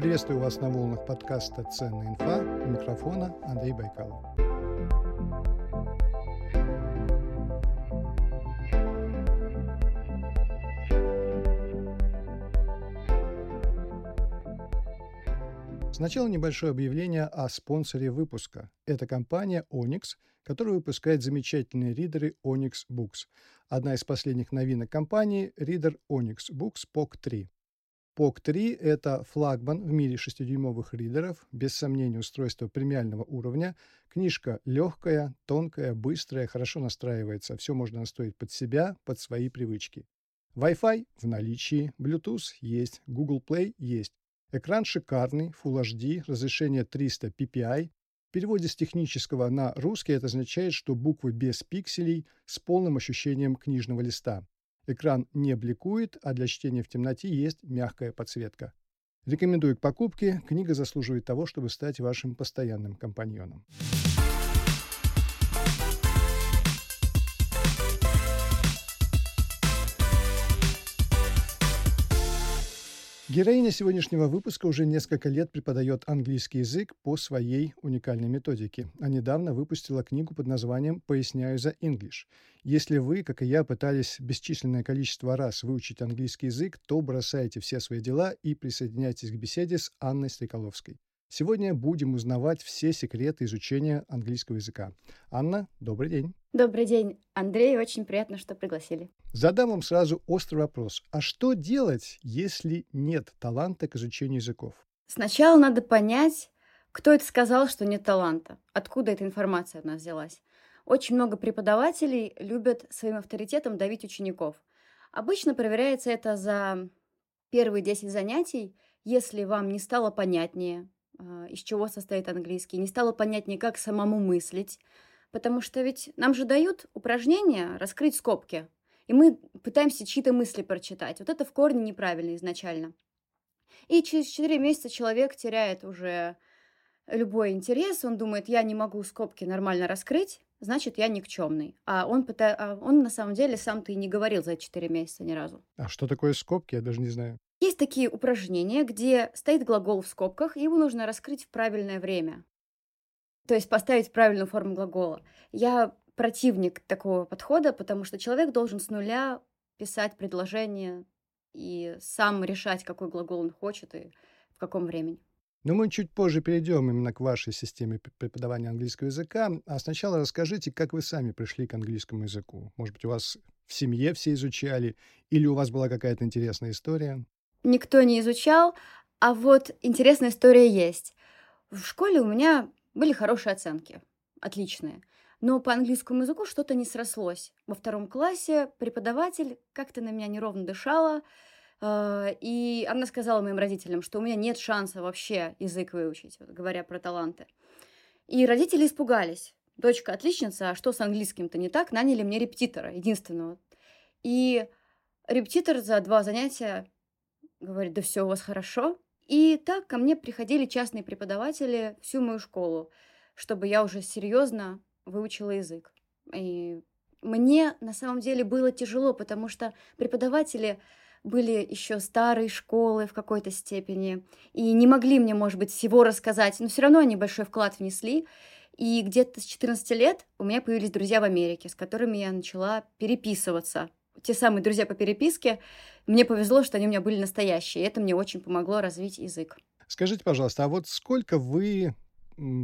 Приветствую вас на волнах подкаста «Ценная инфа». У микрофона Андрей Байкалов. Сначала небольшое объявление о спонсоре выпуска. Это компания Onyx, которая выпускает замечательные ридеры Onyx Books. Одна из последних новинок компании – ридер Onyx Books POC 3. POC 3 – это флагман в мире 6-дюймовых ридеров, без сомнения устройство премиального уровня. Книжка легкая, тонкая, быстрая, хорошо настраивается. Все можно настроить под себя, под свои привычки. Wi-Fi в наличии, Bluetooth есть, Google Play есть. Экран шикарный, Full HD, разрешение 300 ppi. В переводе с технического на русский это означает, что буквы без пикселей с полным ощущением книжного листа. Экран не бликует, а для чтения в темноте есть мягкая подсветка. Рекомендую к покупке. Книга заслуживает того, чтобы стать вашим постоянным компаньоном. Героиня сегодняшнего выпуска уже несколько лет преподает английский язык по своей уникальной методике, а недавно выпустила книгу под названием «Поясняю за English». Если вы, как и я, пытались бесчисленное количество раз выучить английский язык, то бросайте все свои дела и присоединяйтесь к беседе с Анной Стреколовской. Сегодня будем узнавать все секреты изучения английского языка. Анна, добрый день. Добрый день, Андрей. Очень приятно, что пригласили. Задам вам сразу острый вопрос. А что делать, если нет таланта к изучению языков? Сначала надо понять, кто это сказал, что нет таланта. Откуда эта информация от нас взялась. Очень много преподавателей любят своим авторитетом давить учеников. Обычно проверяется это за первые 10 занятий, если вам не стало понятнее, из чего состоит английский, не стало понятнее, как самому мыслить, потому что ведь нам же дают упражнения раскрыть скобки, и мы пытаемся чьи-то мысли прочитать. Вот это в корне неправильно изначально. И через 4 месяца человек теряет уже любой интерес, он думает, я не могу скобки нормально раскрыть, значит, я никчемный. А он, пыта... а он на самом деле сам-то и не говорил за 4 месяца ни разу. А что такое скобки, я даже не знаю. Есть такие упражнения, где стоит глагол в скобках, и его нужно раскрыть в правильное время. То есть поставить правильную форму глагола. Я противник такого подхода, потому что человек должен с нуля писать предложение и сам решать, какой глагол он хочет и в каком времени. Но мы чуть позже перейдем именно к вашей системе преподавания английского языка. А сначала расскажите, как вы сами пришли к английскому языку. Может быть, у вас в семье все изучали, или у вас была какая-то интересная история? Никто не изучал, а вот интересная история есть. В школе у меня были хорошие оценки, отличные. Но по английскому языку что-то не срослось. Во втором классе преподаватель как-то на меня неровно дышала, э, и она сказала моим родителям, что у меня нет шанса вообще язык выучить, говоря про таланты. И родители испугались. Дочка отличница, а что с английским-то не так? Наняли мне репетитора, единственного. И репетитор за два занятия говорит, да все у вас хорошо. И так ко мне приходили частные преподаватели всю мою школу, чтобы я уже серьезно выучила язык. И мне на самом деле было тяжело, потому что преподаватели были еще старой школы в какой-то степени и не могли мне, может быть, всего рассказать, но все равно они большой вклад внесли. И где-то с 14 лет у меня появились друзья в Америке, с которыми я начала переписываться те самые друзья по переписке, мне повезло, что они у меня были настоящие. И это мне очень помогло развить язык. Скажите, пожалуйста, а вот сколько вы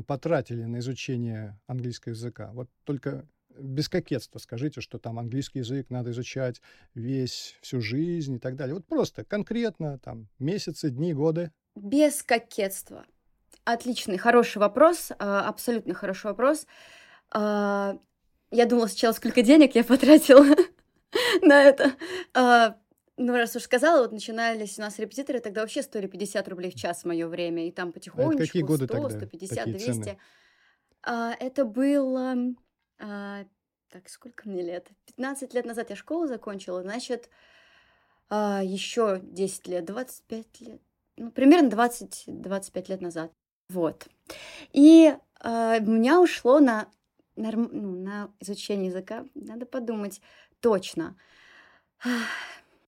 потратили на изучение английского языка? Вот только без кокетства скажите, что там английский язык надо изучать весь, всю жизнь и так далее. Вот просто, конкретно, там, месяцы, дни, годы. Без кокетства. Отличный, хороший вопрос, а, абсолютно хороший вопрос. А, я думала сначала, сколько денег я потратила на это. Ну, раз уж сказала, вот начинались у нас репетиторы, тогда вообще стоили 50 рублей в час в мое время, и там потихонечку а какие годы 100, тогда 150, 200. А, это было... А, так, сколько мне лет? 15 лет назад я школу закончила, значит, а, еще 10 лет, 25 лет, ну, примерно 20-25 лет назад. Вот. И а, у меня ушло на, на, ну, на изучение языка, надо подумать, точно.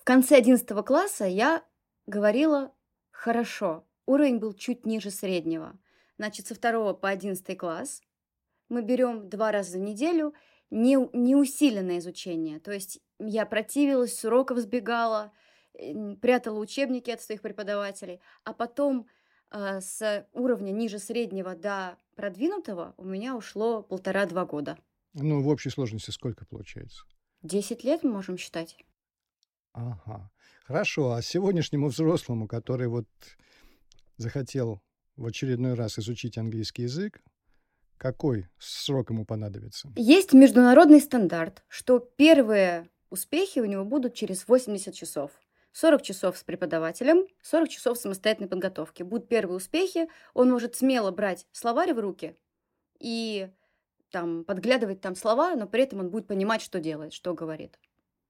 В конце 11 класса я говорила хорошо. уровень был чуть ниже среднего. Значит, со второго по одиннадцатый класс мы берем два раза в неделю не, не усиленное изучение. То есть я противилась, с уроков сбегала, прятала учебники от своих преподавателей, а потом э, с уровня ниже среднего до продвинутого у меня ушло полтора-два года. Ну, в общей сложности сколько получается? Десять лет мы можем считать. Ага. Хорошо. А сегодняшнему взрослому, который вот захотел в очередной раз изучить английский язык, какой срок ему понадобится? Есть международный стандарт, что первые успехи у него будут через 80 часов. 40 часов с преподавателем, 40 часов самостоятельной подготовки. Будут первые успехи, он может смело брать словарь в руки и там подглядывать там слова, но при этом он будет понимать, что делает, что говорит.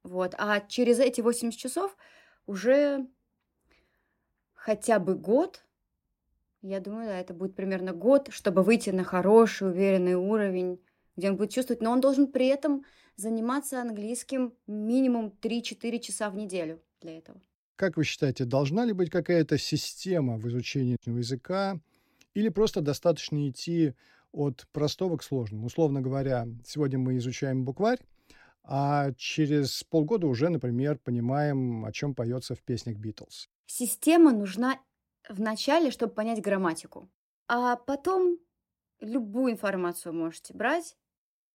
Вот. А через эти 80 часов уже хотя бы год, я думаю, да, это будет примерно год, чтобы выйти на хороший, уверенный уровень, где он будет чувствовать, но он должен при этом заниматься английским минимум 3-4 часа в неделю для этого. Как вы считаете, должна ли быть какая-то система в изучении языка, или просто достаточно идти от простого к сложному? Условно говоря, сегодня мы изучаем букварь, а через полгода уже, например, понимаем, о чем поется в песнях Битлз. Система нужна в начале, чтобы понять грамматику. А потом любую информацию можете брать.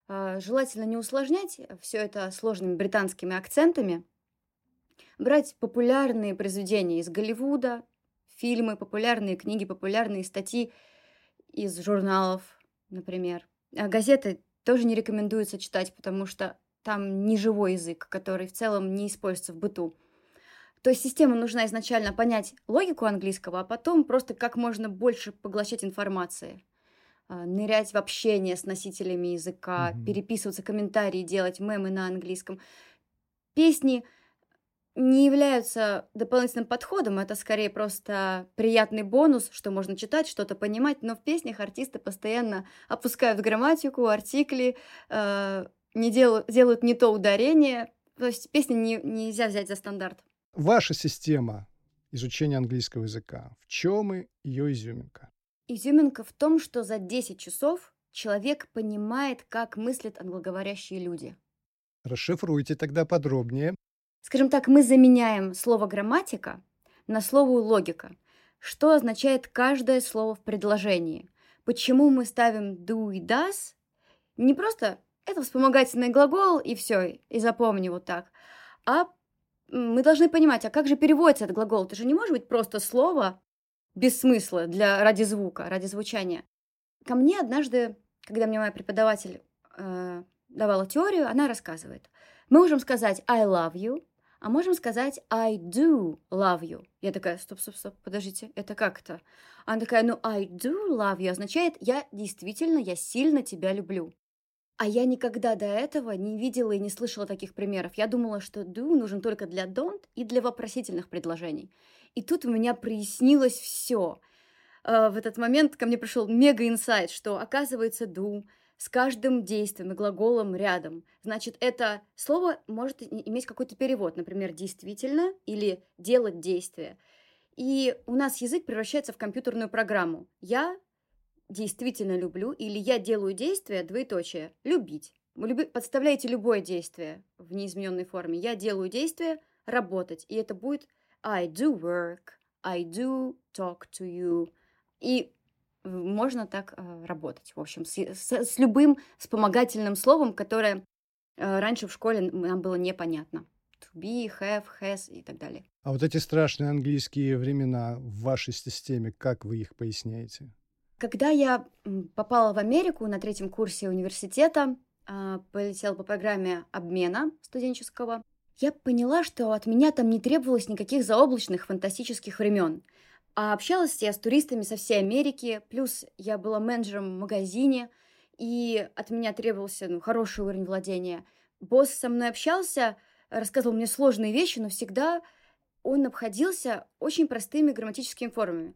А, желательно не усложнять все это сложными британскими акцентами. Брать популярные произведения из Голливуда, фильмы, популярные книги, популярные статьи из журналов, например. А газеты тоже не рекомендуется читать, потому что там не живой язык, который в целом не используется в быту. То есть система нужна изначально понять логику английского, а потом просто как можно больше поглощать информации. А, нырять в общение с носителями языка, mm-hmm. переписываться, комментарии делать, мемы на английском. Песни не являются дополнительным подходом, это скорее просто приятный бонус, что можно читать, что-то понимать, но в песнях артисты постоянно опускают грамматику, артикли, э, не делают, делают не то ударение, то есть песни не, нельзя взять за стандарт. Ваша система изучения английского языка, в чем ее изюминка? Изюминка в том, что за 10 часов человек понимает, как мыслят англоговорящие люди. Расшифруйте тогда подробнее. Скажем так, мы заменяем слово «грамматика» на слово «логика», что означает каждое слово в предложении. Почему мы ставим do и does? Не просто это вспомогательный глагол и все, и запомни вот так, а мы должны понимать, а как же переводится этот глагол? Это же не может быть просто слово без смысла для, ради звука, ради звучания. Ко мне однажды, когда мне моя преподаватель э, давала теорию, она рассказывает. Мы можем сказать I love you, а можем сказать I do love you. Я такая, стоп, стоп, стоп, подождите, это как то Она такая, ну I do love you означает я действительно, я сильно тебя люблю. А я никогда до этого не видела и не слышала таких примеров. Я думала, что do нужен только для don't и для вопросительных предложений. И тут у меня прояснилось все. Э, в этот момент ко мне пришел мега-инсайт, что оказывается do с каждым действием и глаголом рядом. Значит, это слово может иметь какой-то перевод, например, действительно или делать действие. И у нас язык превращается в компьютерную программу. Я действительно люблю или я делаю действие, двоеточие, любить. Люби, подставляете любое действие в неизмененной форме. Я делаю действие, работать. И это будет I do work, I do talk to you. И можно так э, работать, в общем, с, с, с любым вспомогательным словом, которое э, раньше в школе нам было непонятно. To be, have, has и так далее. А вот эти страшные английские времена в вашей системе, как вы их поясняете? Когда я попала в Америку на третьем курсе университета, а, полетела по программе обмена студенческого, я поняла, что от меня там не требовалось никаких заоблачных фантастических времен. А общалась я с туристами со всей Америки, плюс я была менеджером в магазине, и от меня требовался ну, хороший уровень владения. Босс со мной общался, рассказывал мне сложные вещи, но всегда он обходился очень простыми грамматическими формами.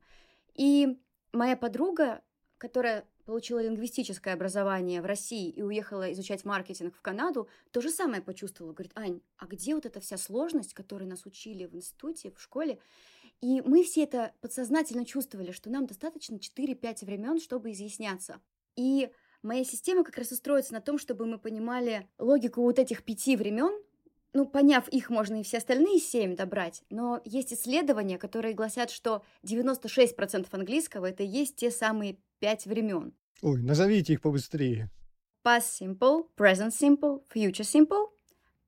И Моя подруга, которая получила лингвистическое образование в России и уехала изучать маркетинг в Канаду, то же самое почувствовала. Говорит, Ань, а где вот эта вся сложность, которой нас учили в институте, в школе? И мы все это подсознательно чувствовали, что нам достаточно 4-5 времен, чтобы изъясняться. И моя система как раз устроится на том, чтобы мы понимали логику вот этих пяти времен, ну, поняв их, можно и все остальные семь добрать, но есть исследования, которые гласят, что 96% английского — это и есть те самые пять времен. Ой, назовите их побыстрее. Past simple, present simple, future simple,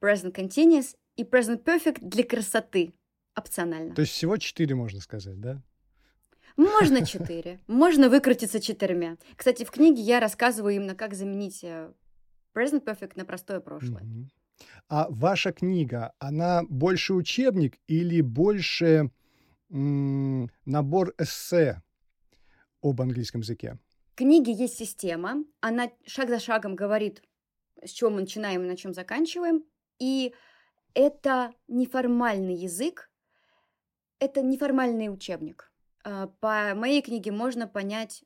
present continuous и present perfect для красоты опционально. То есть всего четыре, можно сказать, да? Можно четыре. Можно выкрутиться четырьмя. Кстати, в книге я рассказываю именно, как заменить э, present perfect на простое прошлое. Мгм. А ваша книга, она больше учебник или больше м, набор эссе об английском языке? В книге есть система, она шаг за шагом говорит, с чего мы начинаем и на чем заканчиваем. И это неформальный язык, это неформальный учебник. А, По моей книге можно понять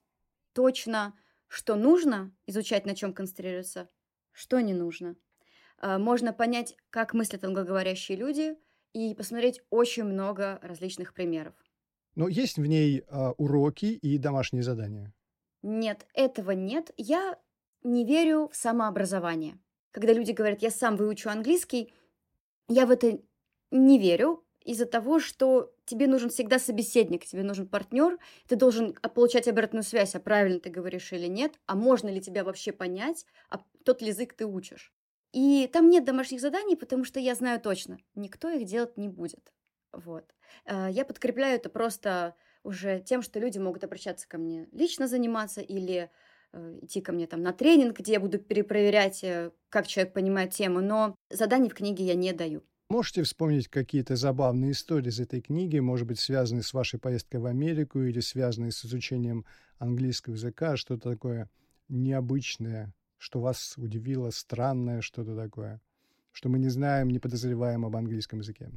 точно, что нужно изучать, на чем концентрируется, что не нужно. А, Можно понять, как мыслят англоговорящие люди, и посмотреть очень много различных примеров. Но есть в ней а, уроки и домашние задания. Нет, этого нет. Я не верю в самообразование. Когда люди говорят, я сам выучу английский, я в это не верю из-за того, что тебе нужен всегда собеседник, тебе нужен партнер, ты должен получать обратную связь, а правильно ты говоришь или нет, а можно ли тебя вообще понять, а тот ли язык ты учишь. И там нет домашних заданий, потому что я знаю точно, никто их делать не будет. Вот. Э, Я подкрепляю это просто уже тем, что люди могут обращаться ко мне лично заниматься или э, идти ко мне там на тренинг, где я буду перепроверять, э, как человек понимает тему, но заданий в книге я не даю. Можете вспомнить какие-то забавные истории из этой книги, может быть, связанные с вашей поездкой в Америку или связанные с изучением английского языка, что-то такое необычное, что вас удивило, странное, что-то такое, что мы не знаем, не подозреваем об английском языке?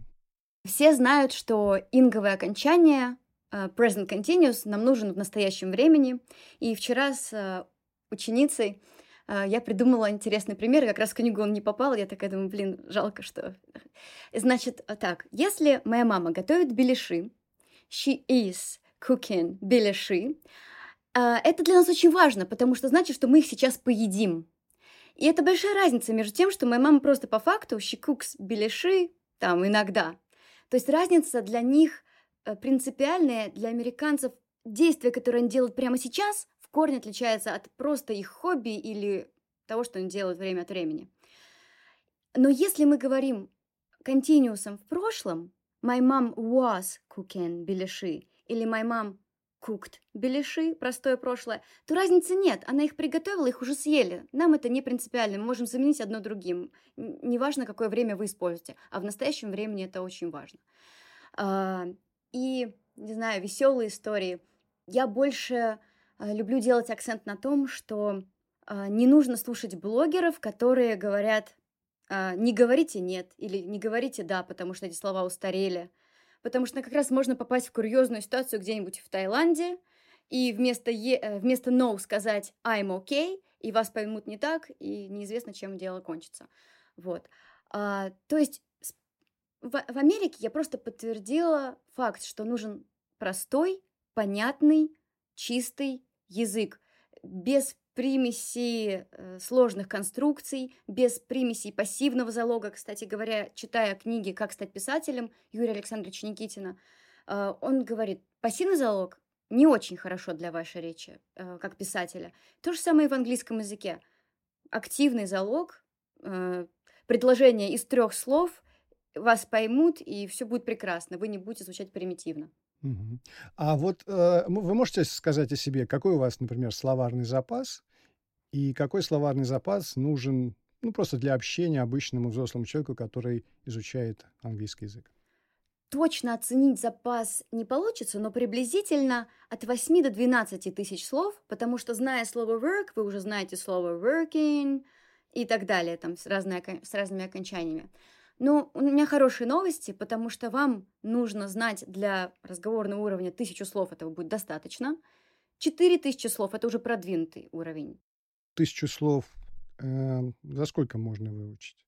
Все знают, что инговое окончание э, present continuous нам нужен в настоящем времени. И вчера с э, ученицей э, я придумала интересный пример, как раз в книгу он не попал, я такая думаю, блин, жалко, что... Значит, так, если моя мама готовит беляши, she is cooking беляши, это для нас очень важно, потому что значит, что мы их сейчас поедим. И это большая разница между тем, что моя мама просто по факту cooks беляши там иногда, то есть разница для них э, принципиальная, для американцев действие, которое они делают прямо сейчас, в корне отличается от просто их хобби или того, что они делают время от времени. Но если мы говорим континуусом в прошлом, my mom was cooking беляши или my mom cooked беляши, простое прошлое, то разницы нет. Она их приготовила, их уже съели. Нам это не принципиально, мы можем заменить одно другим. Неважно, какое время вы используете, а в настоящем времени это очень важно. А, И, не знаю, веселые истории. Я больше а, люблю делать акцент на том, что а, не нужно слушать блогеров, которые говорят не говорите нет или не говорите да, потому что эти слова устарели. Потому что как раз можно попасть в курьезную ситуацию где-нибудь в Таиланде и вместо, е- э, вместо no сказать I'm okay, и вас поймут не так, и неизвестно, чем дело кончится. Вот. А, то есть в, в Америке я просто подтвердила факт, что нужен простой, понятный, чистый язык, без примесей э, сложных конструкций, без примесей пассивного залога. Кстати говоря, читая книги «Как стать писателем» Юрия Александровича Никитина, э, он говорит, пассивный залог не очень хорошо для вашей речи, э, как писателя. То же самое и в английском языке. Активный залог, предложение из трех слов, вас поймут, и все будет прекрасно. Вы не будете звучать примитивно. А вот э, вы можете сказать о себе, какой у вас, например, словарный запас и какой словарный запас нужен, ну, просто для общения обычному взрослому человеку, который изучает английский язык? Точно оценить запас не получится, но приблизительно от 8 до 12 тысяч слов, потому что, зная слово work, вы уже знаете слово working и так далее, там, с, разные с разными окончаниями. Но у меня хорошие новости, потому что вам нужно знать для разговорного уровня тысячу слов, этого будет достаточно. Четыре тысячи слов – это уже продвинутый уровень. Тысячу слов э, за сколько можно выучить?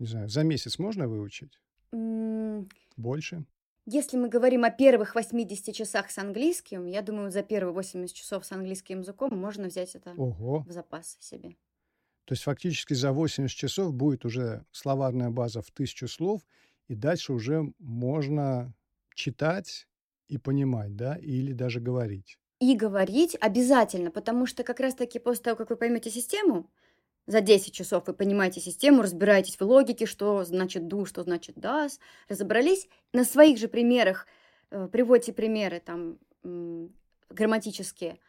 Не знаю, за месяц можно выучить? М, Больше? Если мы говорим о первых 80 часах с английским, я думаю, за первые 80 часов с английским языком можно взять это Ого. в запас себе. То есть фактически за 80 часов будет уже словарная база в тысячу слов, и дальше уже можно читать и понимать, да, или даже говорить. И говорить обязательно, потому что как раз-таки после того, как вы поймете систему, за 10 часов вы понимаете систему, разбираетесь в логике, что значит do, что значит does, разобрались. На своих же примерах э, приводите примеры там грамматические.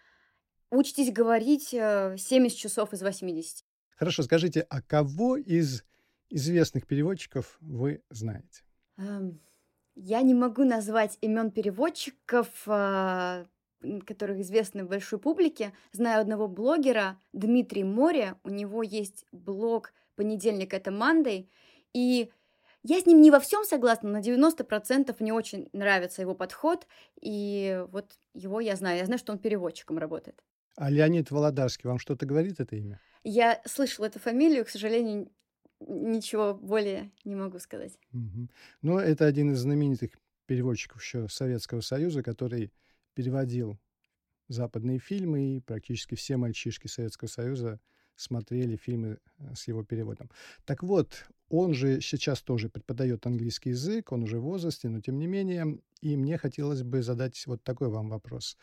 Учитесь говорить э, 70 часов из 80. Хорошо, скажите, а кого из известных переводчиков вы знаете? Эм, Я не могу назвать имен переводчиков, а, которых известны большой публике. Знаю одного блогера, Дмитрий Море. У него есть блог «Понедельник– это Мандей». И я с ним не во всем согласна, на 90% мне очень нравится его подход. И вот его я знаю. Я знаю, что он переводчиком работает. А Леонид Володарский вам что-то говорит это имя? Я слышала эту фамилию, к сожалению, ничего более не могу сказать. Мгм. Ну, это один из знаменитых переводчиков еще Советского Союза, который переводил западные фильмы, и практически все мальчишки Советского Союза смотрели фильмы э, с его переводом. Так вот, он же сейчас тоже преподает английский язык, он уже в возрасте, но тем не менее, и мне хотелось бы задать вот такой вам вопрос.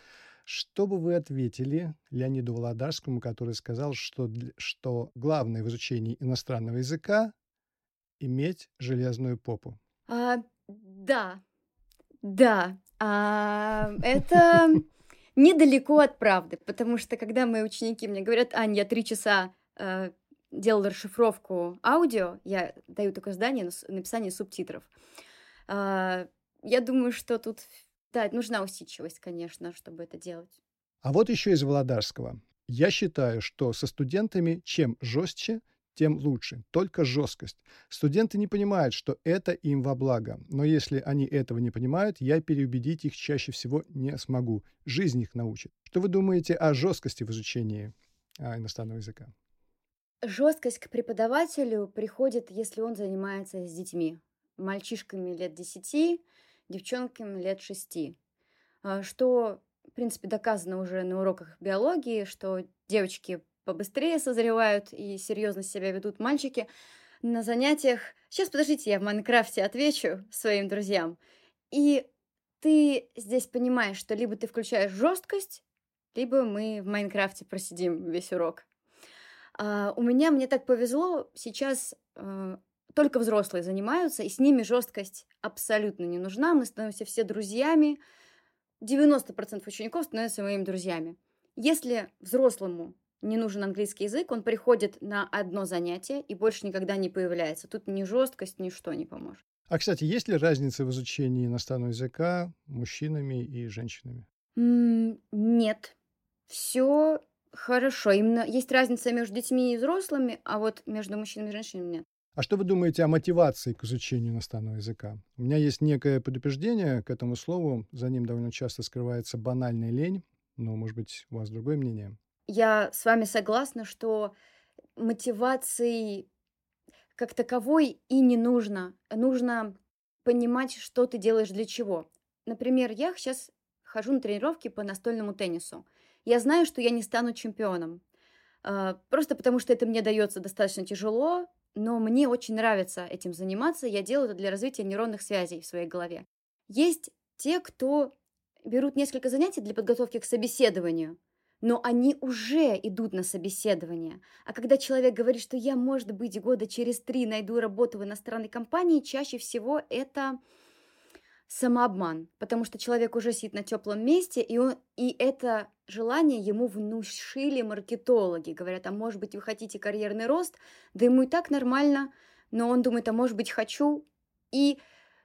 Что бы вы ответили Леониду Володарскому, который сказал, что, что главное в изучении иностранного языка иметь железную попу? А, да, да, а, это недалеко от правды, потому что когда мои ученики мне говорят, Ань, я три часа э, делал расшифровку аудио, я даю такое задание написание субтитров. А, я думаю, что тут, да, нужна усидчивость, конечно, чтобы это делать. А вот еще из Володарского. Я считаю, что со студентами чем жестче, тем лучше. Только жесткость. Студенты не понимают, что это им во благо. Но если они этого не понимают, я переубедить их чаще всего не смогу. Жизнь их научит. Что вы думаете о жесткости в изучении а, иностранного языка? Жесткость к преподавателю приходит, если он занимается с детьми. Мальчишками лет 10, девчонками лет 6. А, Что, в принципе, доказано уже на уроках биологии, что девочки побыстрее созревают и серьезно себя ведут мальчики на занятиях. Сейчас, подождите, я в Майнкрафте отвечу своим друзьям. И ты здесь понимаешь, что либо ты включаешь жесткость, либо мы в Майнкрафте просидим весь урок. А, у меня, мне так повезло, сейчас э, только взрослые занимаются, и с ними жесткость абсолютно не нужна. Мы становимся все друзьями. 90% учеников становятся моими друзьями. Если взрослому не нужен английский язык, он приходит на одно занятие и больше никогда не появляется. Тут ни жесткость, ничто не поможет. А, кстати, есть ли разница в изучении иностранного языка мужчинами и женщинами? Нет, все хорошо. Именно есть разница между детьми и взрослыми, а вот между мужчинами и женщинами нет. А что вы думаете о мотивации к изучению иностранного языка? У меня есть некое предупреждение к этому слову. За ним довольно часто скрывается банальная лень. Но, может быть, у вас другое мнение? Я с вами согласна, что мотивации как таковой и не нужно. Нужно понимать, что ты делаешь для чего. Например, я сейчас хожу на тренировки по настольному теннису. Я знаю, что я не стану чемпионом. а, Просто потому, что это мне дается достаточно тяжело, но мне очень нравится этим заниматься. Я делаю это для развития нейронных связей в своей голове. Есть те, кто берут несколько занятий для подготовки к собеседованию, но они уже идут на собеседование. А когда человек говорит, что я, может быть, года через три найду работу в иностранной компании, чаще всего это самообман, потому что человек уже сидит на теплом месте, и, он, и это желание ему внушили маркетологи. Говорят, а может быть, вы хотите карьерный рост? Да ему и так нормально, но он думает, а может быть, хочу. И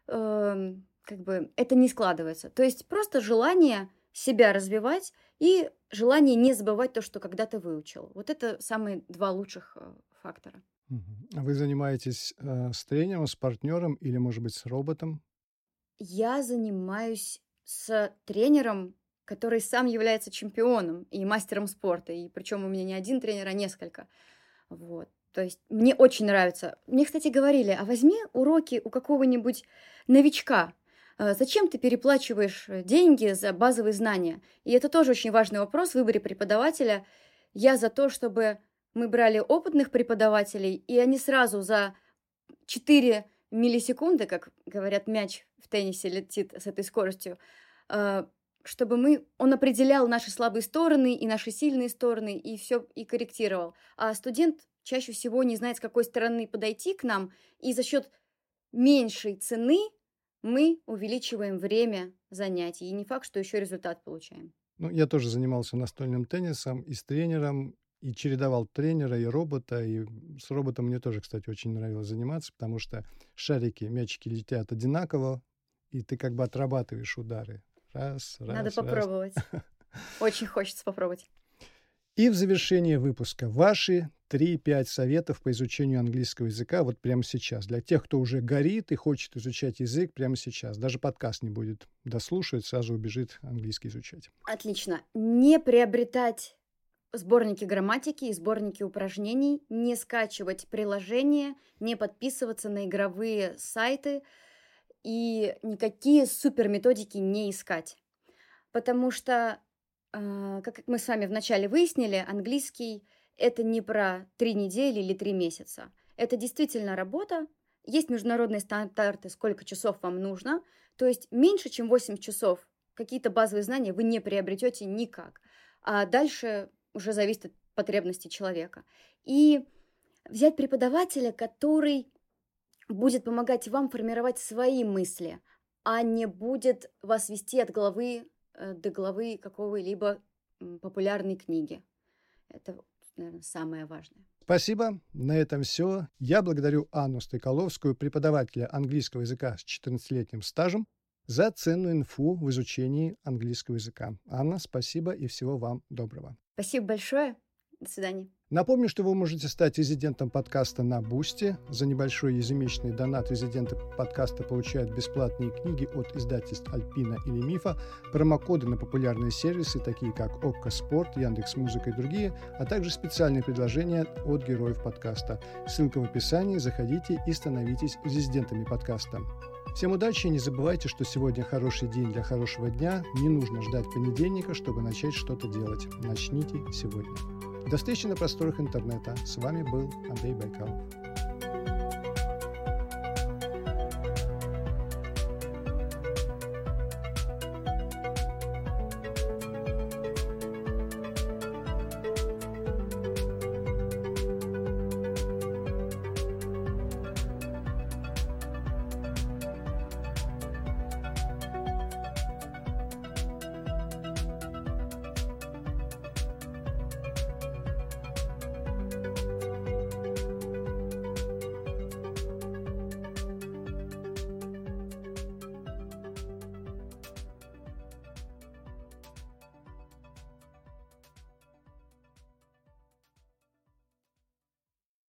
эм, как бы это не складывается. То есть просто желание себя развивать и желание не забывать то, что когда-то выучил. Вот это самые два лучших э, фактора. А вы занимаетесь э, с тренером, с партнером или, может быть, с роботом? Я занимаюсь с тренером, который сам является чемпионом и мастером спорта. И причем у меня не один тренер, а несколько. Вот. То есть мне очень нравится. Мне, кстати, говорили, а возьми уроки у какого-нибудь новичка. Э, зачем ты переплачиваешь э, деньги за базовые знания? И это тоже очень важный вопрос в выборе преподавателя. Я за то, чтобы мы брали опытных преподавателей, и они сразу за 4 миллисекунды, как говорят, мяч в теннисе летит с этой скоростью, э, чтобы мы, он определял наши слабые стороны и наши сильные стороны, и все и корректировал. А студент чаще всего не знает, с какой стороны подойти к нам, и за счет меньшей цены мы увеличиваем время занятий. И не факт, что еще результат получаем. Ну, я тоже занимался настольным теннисом и с тренером, и чередовал тренера и робота. И с роботом мне тоже, кстати, очень нравилось заниматься, потому что шарики, мячики летят одинаково, и ты как бы отрабатываешь удары. Раз, раз, Надо попробовать. Очень хочется попробовать. И в завершение выпуска ваши 3-5 советов по изучению английского языка вот прямо сейчас. Для тех, кто уже горит и хочет изучать язык прямо сейчас. Даже подкаст не будет дослушивать, сразу убежит английский изучать. Отлично. Не приобретать сборники грамматики и сборники упражнений, не скачивать приложения, не подписываться на игровые сайты и никакие супер методики не искать. Потому что как мы с вами вначале выяснили, английский – это не про три недели или три месяца. Это действительно работа. Есть международные стандарты, сколько часов вам нужно. То есть меньше, чем 8 часов какие-то базовые знания вы не приобретете никак. А дальше уже зависит от потребностей человека. И взять преподавателя, который будет помогать вам формировать свои мысли, а не будет вас вести от головы до главы какого-либо популярной книги. Это, наверное, самое важное. Спасибо. На этом все. Я благодарю Анну Стыколовскую, преподавателя английского языка с 14-летним стажем, за ценную инфу в изучении английского языка. Анна, спасибо и всего вам доброго. Спасибо большое. До свидания. Напомню, что вы можете стать резидентом подкаста на Бусти. За небольшой ежемесячный донат резиденты подкаста получают бесплатные книги от издательств Альпина или Мифа, промокоды на популярные сервисы, такие как ОККО Спорт, Яндекс Музыка и другие, а также специальные предложения от героев подкаста. Ссылка в описании, заходите и становитесь резидентами подкаста. Всем удачи и не забывайте, что сегодня хороший день для хорошего дня. Не нужно ждать понедельника, чтобы начать что-то делать. Начните сегодня. До встречи на просторах интернета. С вами был Андрей Байкалов.